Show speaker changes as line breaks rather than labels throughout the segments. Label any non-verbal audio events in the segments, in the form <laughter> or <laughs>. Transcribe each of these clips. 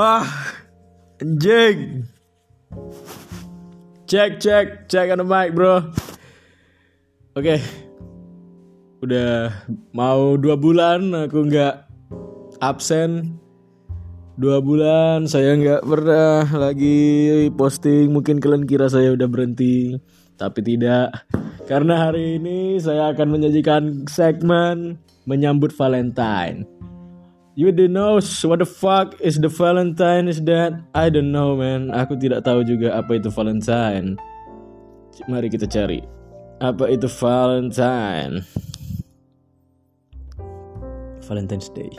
Ah, anjing. Cek, cek, cek on the mic, bro. Oke, udah mau dua bulan aku nggak absen. Dua bulan saya nggak pernah lagi posting. Mungkin kalian kira saya udah berhenti, tapi tidak. Karena hari ini saya akan menyajikan segmen menyambut Valentine. You don't know what the fuck is the Valentine is that? I don't know man. Aku tidak tahu juga apa itu Valentine. Mari kita cari. Apa itu Valentine? Valentine's Day.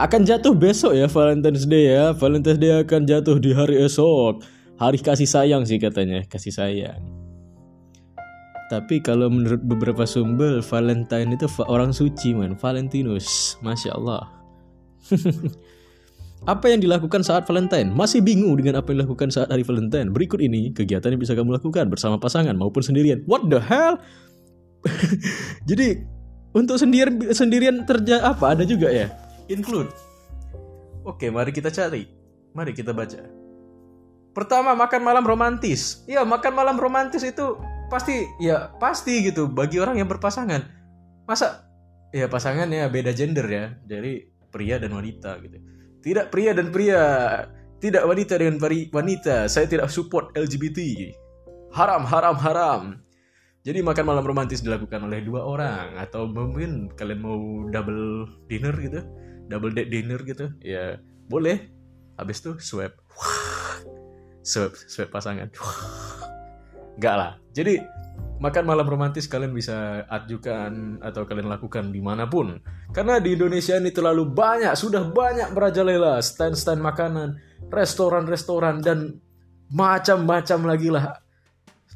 Akan jatuh besok ya Valentine's Day ya. Valentine's Day akan jatuh di hari esok. Hari kasih sayang sih katanya, kasih sayang. Tapi kalau menurut beberapa sumber Valentine itu orang suci man, Valentinus, masya Allah. <laughs> apa yang dilakukan saat Valentine? Masih bingung dengan apa yang dilakukan saat hari Valentine? Berikut ini kegiatan yang bisa kamu lakukan bersama pasangan maupun sendirian. What the hell? <laughs> Jadi untuk sendirian sendirian terja apa ada juga ya? Include. Oke, mari kita cari. Mari kita baca. Pertama, makan malam romantis. Ya, makan malam romantis itu pasti ya pasti gitu bagi orang yang berpasangan. Masa ya pasangan ya beda gender ya. Jadi pria dan wanita gitu. Tidak pria dan pria, tidak wanita dengan wanita. Saya tidak support LGBT. Haram, haram, haram. Jadi makan malam romantis dilakukan oleh dua orang atau mungkin kalian mau double dinner gitu, double date dinner gitu, ya boleh. Habis itu swipe, swipe, swipe pasangan. Enggak lah. Jadi makan malam romantis kalian bisa ajukan atau kalian lakukan di mana pun. Karena di Indonesia ini terlalu banyak, sudah banyak merajalela stand-stand makanan, restoran-restoran dan macam-macam lagi lah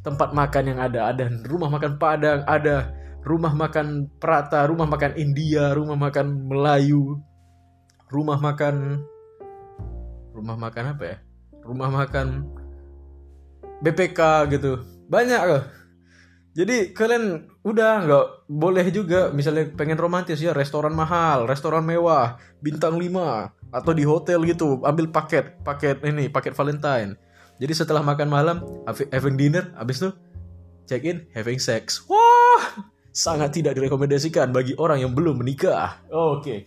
tempat makan yang ada. Ada rumah makan Padang, ada rumah makan Prata, rumah makan India, rumah makan Melayu, rumah makan rumah makan apa ya? Rumah makan BPK gitu. Banyak loh jadi kalian udah nggak boleh juga misalnya pengen romantis ya restoran mahal, restoran mewah, bintang 5 atau di hotel gitu, ambil paket, paket ini, paket Valentine. Jadi setelah makan malam, having dinner, habis itu check in, having sex. Wah, sangat tidak direkomendasikan bagi orang yang belum menikah. Oke. Okay.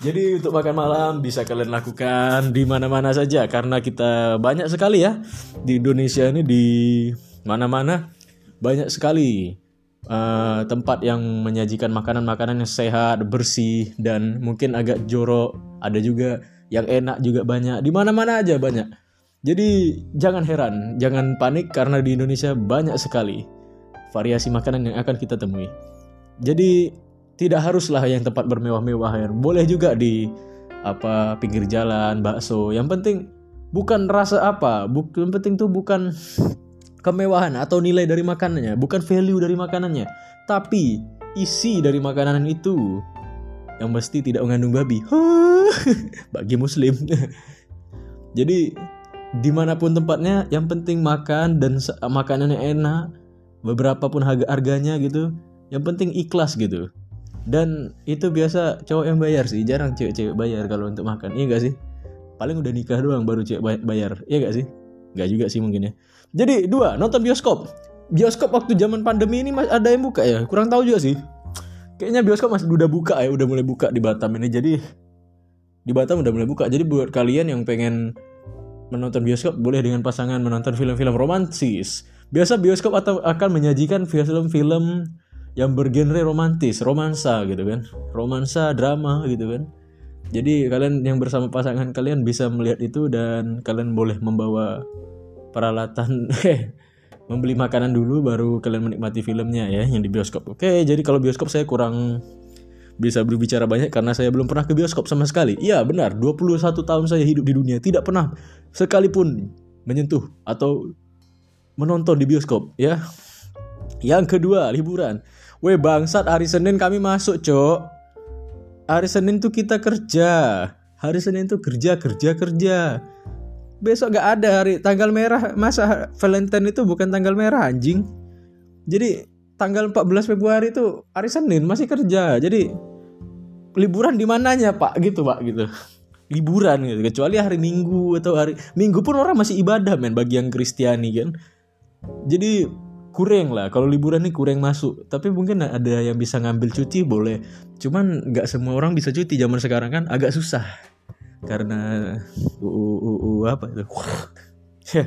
Jadi untuk makan malam bisa kalian lakukan di mana-mana saja karena kita banyak sekali ya di Indonesia ini di mana-mana banyak sekali uh, tempat yang menyajikan makanan-makanan yang sehat, bersih dan mungkin agak jorok. Ada juga yang enak juga banyak. Di mana-mana aja banyak. Jadi jangan heran, jangan panik karena di Indonesia banyak sekali variasi makanan yang akan kita temui. Jadi tidak haruslah yang tempat bermewah-mewah Boleh juga di apa pinggir jalan, bakso. Yang penting bukan rasa apa, bukan penting tuh bukan kemewahan atau nilai dari makanannya, bukan value dari makanannya, tapi isi dari makanan itu yang mesti tidak mengandung babi. <laughs> Bagi muslim. <laughs> Jadi di mana pun tempatnya, yang penting makan dan makanannya enak, beberapa pun harga harganya gitu. Yang penting ikhlas gitu. Dan itu biasa cowok yang bayar sih, jarang cewek-cewek bayar kalau untuk makan. Iya gak sih? Paling udah nikah doang baru cewek bayar. Iya gak sih? Gak juga sih mungkin ya. Jadi dua, nonton bioskop. Bioskop waktu zaman pandemi ini ada yang buka ya? Kurang tahu juga sih. Kayaknya bioskop masih udah buka ya, udah mulai buka di Batam ini. Jadi di Batam udah mulai buka. Jadi buat kalian yang pengen menonton bioskop boleh dengan pasangan menonton film-film romantis. Biasa bioskop atau akan menyajikan film-film yang bergenre romantis, romansa gitu kan. Romansa, drama gitu kan. Jadi kalian yang bersama pasangan kalian bisa melihat itu dan kalian boleh membawa peralatan <laughs> membeli makanan dulu baru kalian menikmati filmnya ya yang di bioskop. Oke, jadi kalau bioskop saya kurang bisa berbicara banyak karena saya belum pernah ke bioskop sama sekali. Iya, benar. 21 tahun saya hidup di dunia tidak pernah sekalipun menyentuh atau menonton di bioskop ya. Yang kedua, liburan. Weh bangsat hari Senin kami masuk, Cok. Hari Senin tuh kita kerja. Hari Senin tuh kerja, kerja, kerja. Besok gak ada hari tanggal merah. Masa Valentine itu bukan tanggal merah anjing? Jadi tanggal 14 Februari itu hari Senin masih kerja. Jadi liburan di mananya pak? Gitu pak gitu. Liburan gitu. Kecuali hari Minggu atau hari Minggu pun orang masih ibadah men bagi yang Kristiani kan. Jadi kurang lah. Kalau liburan nih kurang masuk. Tapi mungkin ada yang bisa ngambil cuti boleh. Cuman nggak semua orang bisa cuti zaman sekarang kan agak susah. Karena uu uu apa itu? <laughs>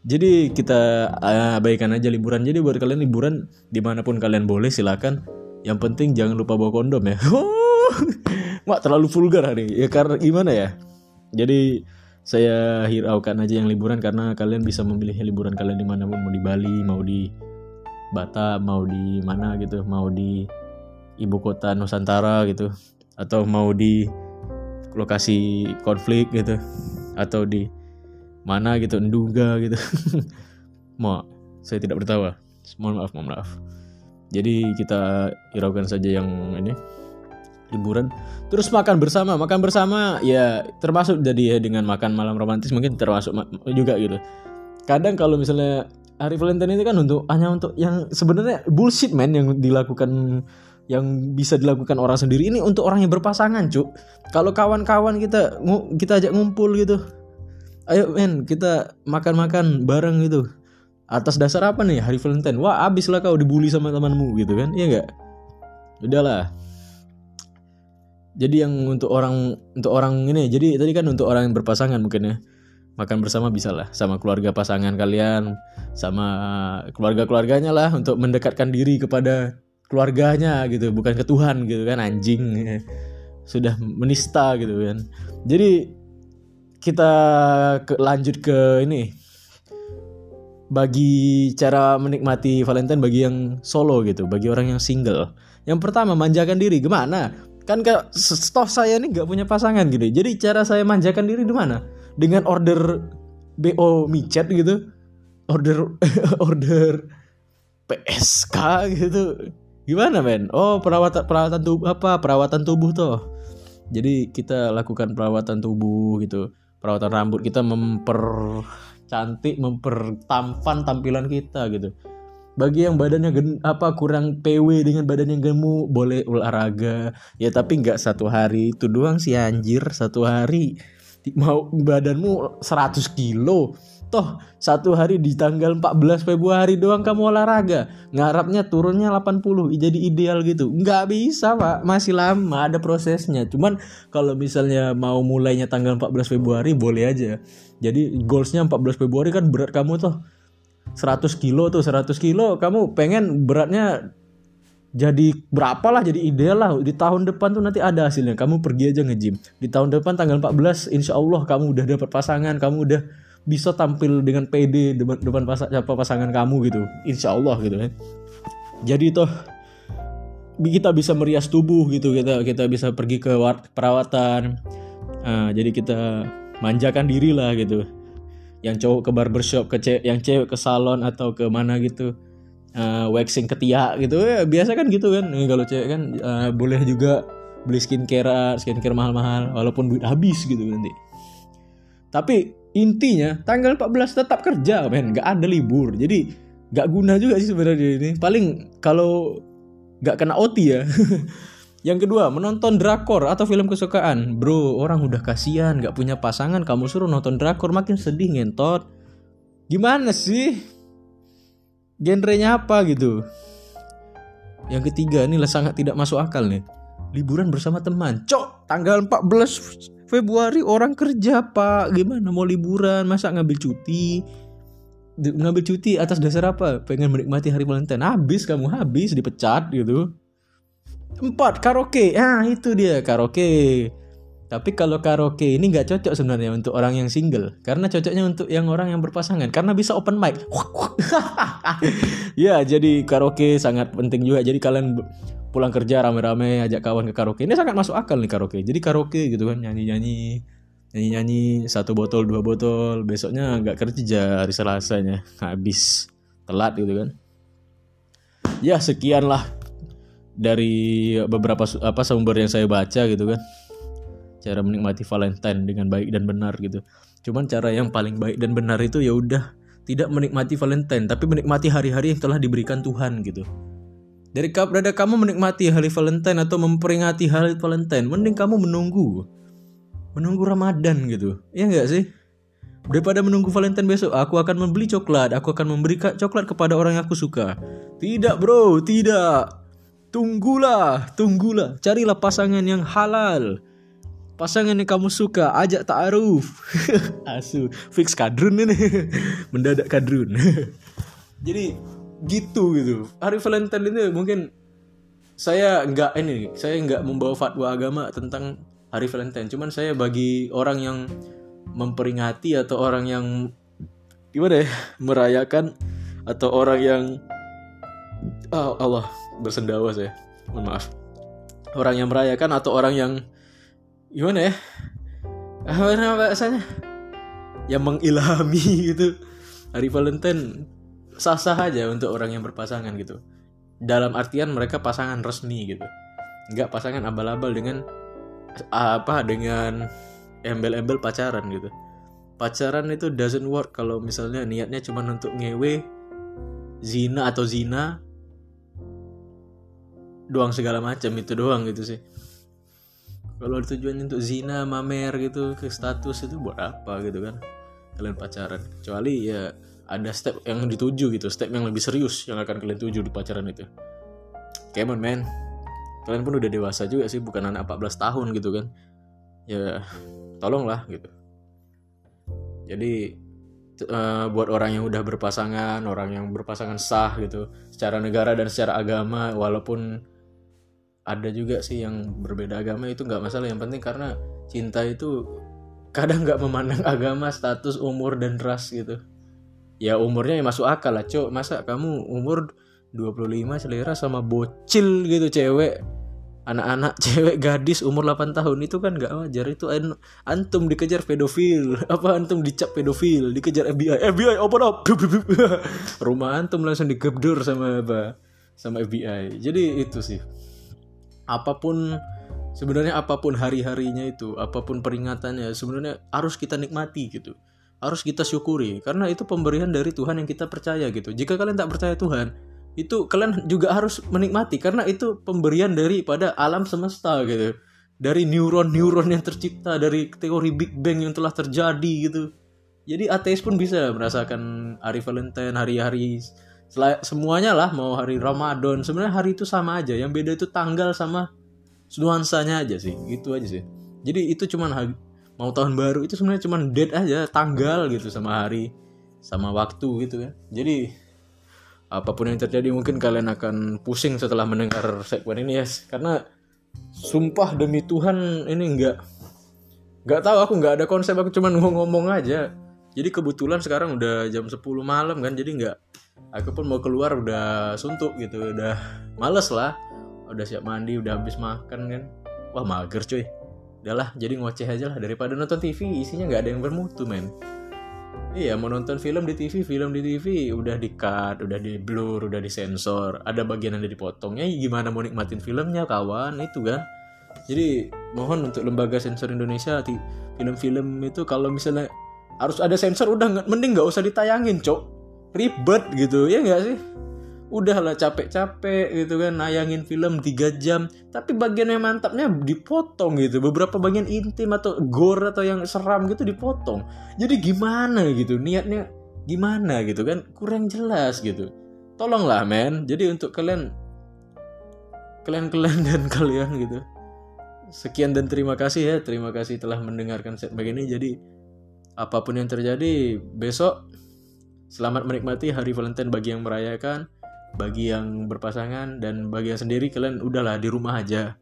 Jadi kita uh, abaikan aja liburan. Jadi buat kalian liburan di mana pun kalian boleh silakan. Yang penting jangan lupa bawa kondom ya. <laughs> Mak terlalu vulgar hari ya karena gimana ya? Jadi saya hiraukan aja yang liburan karena kalian bisa memilih liburan kalian di mana pun mau di Bali mau di Batam mau di mana gitu. Mau di ibu kota Nusantara gitu. Atau mau di lokasi konflik gitu. Atau di mana gitu Nduga gitu. <laughs> Mau saya tidak bertawa. Mohon maaf mohon maaf. Jadi kita hiraukan saja yang ini liburan terus makan bersama makan bersama ya termasuk jadi ya dengan makan malam romantis mungkin termasuk juga gitu. Kadang kalau misalnya hari Valentine ini kan untuk hanya untuk yang sebenarnya bullshit man yang dilakukan yang bisa dilakukan orang sendiri. Ini untuk orang yang berpasangan cuk. Kalau kawan-kawan kita kita ajak ngumpul gitu ayo men kita makan-makan bareng gitu. Atas dasar apa nih hari Valentine? Wah abis lah kau dibully sama temanmu gitu kan iya nggak? Udahlah jadi yang untuk orang untuk orang ini jadi tadi kan untuk orang yang berpasangan mungkin ya. Makan bersama bisa lah sama keluarga pasangan kalian sama keluarga keluarganya lah untuk mendekatkan diri kepada keluarganya gitu bukan ke Tuhan gitu kan anjing. <laughs> Sudah menista gitu kan. Jadi kita ke, lanjut ke ini. Bagi cara menikmati Valentine bagi yang solo gitu bagi orang yang single. Yang pertama manjakan diri. Gimana kan ke toh saya ini nggak punya pasangan gitu jadi cara saya manjakan diri di mana dengan order BO micet gitu order <laughs> order PSK gitu Gimana men? Oh perawatan perawatan tubuh apa? Perawatan tubuh tuh. Jadi kita lakukan perawatan tubuh gitu, perawatan rambut kita mempercantik, mempertampan tampilan kita gitu. Bagi yang badannya gen, apa kurang PW dengan badan yang gemuk boleh olahraga. Ya tapi nggak satu hari. Itu doang sih anjir. Satu hari mau badanmu 100 kilo. Toh satu hari di tanggal 14 Februari doang kamu olahraga. Ngarapnya turunnya 80 jadi ideal gitu. Nggak bisa pak. Masih lama ada prosesnya. Cuman kalau misalnya mau mulainya tanggal 14 Februari boleh aja. Jadi goalsnya 14 Februari kan berat kamu tuh 100 kilo tuh 100 kilo kamu pengen beratnya jadi berapa lah jadi ideal lah. Di tahun depan tuh nanti ada hasilnya. Kamu pergi aja nge-gym. Di tahun depan tanggal 14 insya Allah kamu udah dapat pasangan. Kamu udah bisa tampil dengan PD depan depan pas, pasangan kamu gitu. Insya Allah gitu kan. Jadi toh kita bisa merias tubuh gitu. Kita kita bisa pergi ke perawatan. Uh, jadi kita manjakan diri lah gitu yang cowok ke barbershop ke cewek yang cewek ke salon atau ke mana gitu. Uh, waxing ketiak gitu. Ya biasa kan gitu kan. Kalau cewek kan uh, boleh juga beli skincare skincare mahal-mahal walaupun duit habis gitu nanti. Tapi intinya tanggal 14 tetap kerja men. Nggak ada libur. Jadi nggak guna juga sih sebenarnya ini. Paling kalau nggak kena OT ya <laughs> yang kedua menonton drakor atau film kesukaan. Bro orang udah kasihan nggak punya pasangan kamu suruh nonton drakor makin sedih ngentot. Gimana sih? Genrenya apa gitu? Yang ketiga ini sangat tidak masuk akal nih. Liburan bersama teman. Cok tanggal 14 Februari orang kerja pak. Gimana mau liburan? Masa ngambil cuti? Ngambil cuti atas dasar apa? Pengen menikmati hari Valentine. Habis kamu habis dipecat gitu empat karaoke. Ah itu dia karaoke. Tapi kalau karaoke ini nggak cocok sebenarnya untuk orang yang single. Karena cocoknya untuk yang orang yang berpasangan. Karena bisa open mic. <laughs> Ya jadi karaoke sangat penting juga. Jadi kalian pulang kerja rame-rame ajak kawan ke karaoke. Ini sangat masuk akal nih karaoke. Jadi karaoke gitu kan nyanyi-nyanyi nyanyi-nyanyi satu botol dua botol. Besoknya nggak kerja hari selasanya. Habis. Telat gitu kan. Ya sekian lah dari beberapa apa sumber yang saya baca gitu kan. Cara menikmati Valentine dengan baik dan benar gitu. Cuman cara yang paling baik dan benar itu ya udah tidak menikmati Valentine tapi menikmati hari-hari yang telah diberikan Tuhan gitu. Dari daripada kamu menikmati hari Valentine atau memperingati hari Valentine, mending kamu menunggu. menunggu Ramadan gitu. Ya nggak sih? Daripada menunggu Valentine besok aku akan membeli coklat. Aku akan memberi coklat kepada orang yang aku suka. Tidak bro tidak tunggulah tunggulah. Carilah pasangan yang halal. Pasangan yang kamu suka ajak ta'aruf. <laughs> Asu fix kadrun ini. <laughs> Mendadak kadrun. <laughs> Jadi gitu gitu. Hari Valentine ini mungkin saya nggak ini saya nggak membawa fatwa agama tentang hari Valentine. Cuman saya bagi orang yang memperingati atau orang yang gimana ya merayakan atau orang yang oh, Allah bersendawa saya mohon maaf. Orang yang merayakan atau orang yang gimana ya? Apa bahasanya? Yang mengilhami <laughs> gitu. Hari Valentine sah-sah aja untuk orang yang berpasangan gitu. Dalam artian mereka pasangan resmi gitu. Nggak pasangan abal-abal dengan apa dengan embel-embel pacaran gitu. Pacaran itu doesn't work kalau misalnya niatnya cuma untuk ngewe zina atau zina doang segala macam itu doang gitu sih. Kalau tujuannya untuk zina mamer gitu ke status itu buat apa gitu kan? Kalian pacaran. Kecuali ya ada step yang dituju gitu step yang lebih serius yang akan kalian tuju di pacaran itu. Come on man. Kalian pun udah dewasa juga sih bukan anak 14 tahun gitu kan? Ya tolonglah gitu. Jadi uh, buat orang yang udah berpasangan orang yang berpasangan sah gitu secara negara dan secara agama walaupun ada juga sih yang berbeda agama itu nggak masalah. Yang penting karena cinta itu kadang nggak memandang <laughs> agama status umur dan ras gitu. Ya umurnya ya masuk akal lah cok. Masa kamu umur 25 selera sama bocil gitu cewek? Anak-anak <laughs> cewek gadis umur 8 tahun itu kan nggak wajar. Itu antum dikejar pedofil. <laughs> Apa antum dicap pedofil? Dikejar FBI FBI open up. Rumah antum langsung digebdur sama apa? Sama FBI jadi itu sih apa pun sebenarnya apa pun hari-harinya itu apa pun peringatannya sebenarnya harus kita nikmati gitu. Harus kita syukuri karena itu pemberian dari Tuhan yang kita percaya gitu. Jika kalian tak percaya Tuhan itu kalian juga harus menikmati karena itu pemberian daripada alam semesta gitu. Dari neuron-neuron yang tercipta dari teori Big Bang yang telah terjadi gitu. Jadi ateis pun bisa merasakan hari Valentine hari-hari semuanya lah mau hari Ramadan. Sebenarnya hari itu sama aja. Yang beda itu tanggal sama nuansanya aja sih. Gitu aja sih. Jadi itu cuman mau tahun baru itu sebenarnya cuman date aja tanggal gitu sama hari sama waktu gitu kan jadi apa pun yang terjadi mungkin kalian akan pusing setelah mendengar segmen ini ya karena sumpah demi Tuhan ini enggak nggak tahu aku nggak ada konsep aku cuman ngomong-ngomong aja. Jadi kebetulan sekarang udah jam 10 malam kan jadi nggak aku pun mau keluar udah suntuk gitu udah males lah. Udah siap mandi udah habis makan kan. Wah mager cuy. Udahlah jadi ngoceh aja lah. Daripada nonton TV isinya nggak ada yang bermutu men. Iya mau nonton film di TV film di TV udah di cut udah di blur udah disensor. Ada bagian yang dipotongnya gimana mau nikmatin filmnya kawan? Itu kan. Jadi mohon untuk lembaga sensor Indonesia film-film itu kalau misalnya harus ada sensor udah mending nggak usah ditayangin cok ribet gitu ya nggak sih? Udahlah capek-capek gitu kan nayangin film 3 jam. Tapi bagian yang mantapnya dipotong gitu. Beberapa bagian intim atau gore atau yang seram gitu dipotong. Jadi gimana gitu? Niatnya gimana gitu kan? Kurang jelas gitu. Tolonglah men. Jadi untuk kalian kalian-kalian dan kalian gitu. Sekian dan terima kasih ya. Terima kasih telah mendengarkan set begini jadi apa pun yang terjadi besok Selamat menikmati hari Valentine bagi yang merayakan, bagi yang berpasangan dan bagi yang sendiri kalian udahlah di rumah aja.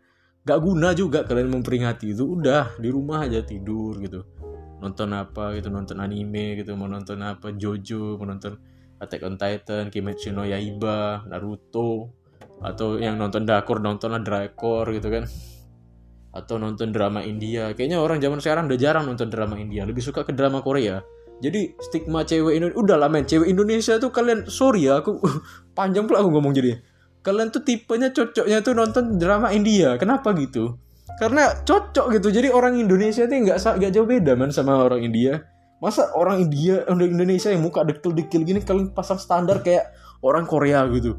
Gak guna juga kalian memperingati itu, udah di rumah aja tidur gitu. Nonton apa gitu, nonton anime gitu, mau nonton apa Jojo, mau nonton Attack on Titan, Kimetsu no Yaiba, Naruto, atau yang nonton dakor nontonlah drakor gitu kan atau nonton drama India kayaknya orang zaman sekarang udah jarang nonton drama India lebih suka ke drama Korea jadi stigma cewek Indonesia udah lah men. Cewek Indonesia tuh kalian sorry ya aku <laughs> panjang pula aku ngomong jadi. Kalian tuh tipenya cocoknya tuh nonton drama India. Kenapa gitu? Karena cocok gitu. Jadi orang Indonesia tuh nggak nggak jauh beda man sama orang India. Masa orang India orang Indonesia yang muka dekil-dekil gini kalian pasang standar kayak orang Korea gitu.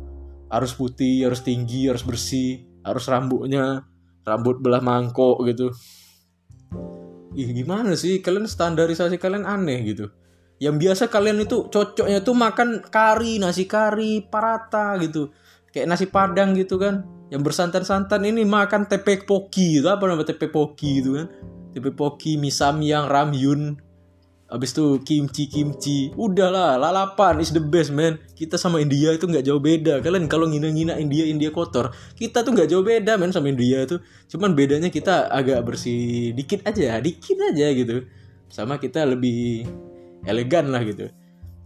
Harus putih harus tinggi harus bersih harus rambutnya rambut belah mangkok gitu ih gimana sih? Kalian standarisasi kalian aneh gitu. Yang biasa kalian itu cocoknya tuh makan kari nasi kari parata gitu. Kayak nasi padang gitu kan. Yang bersantan-santan ini makan tepe poki gitu apa nama tepe poki gitu kan? Tepe poki mie samyang ramyun Abis itu kimchi kimchi. Udahlah lalapan is the best man. Kita sama India itu nggak jauh beda. Kalian kalau ngina-ngina India India kotor Kita tuh nggak jauh beda man sama India tuh Cuman bedanya kita agak bersih dikit aja Dikit aja gitu. Sama kita lebih elegan lah gitu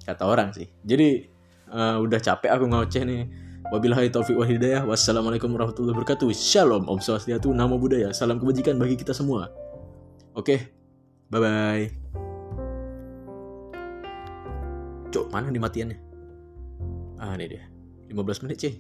Kata orang sih. Jadi uh, udah capek aku ngoceh nih. Wabillahi taufiq wa hidayah. Wassalamualaikum warahmatullahi wabarakatuh. Shalom Om Swastiatu Namo Buddhaya. Salam kebajikan bagi kita semua. Oke okay. Bye mana dimatiannya? Ah, ini dia. 15 menit, cuy.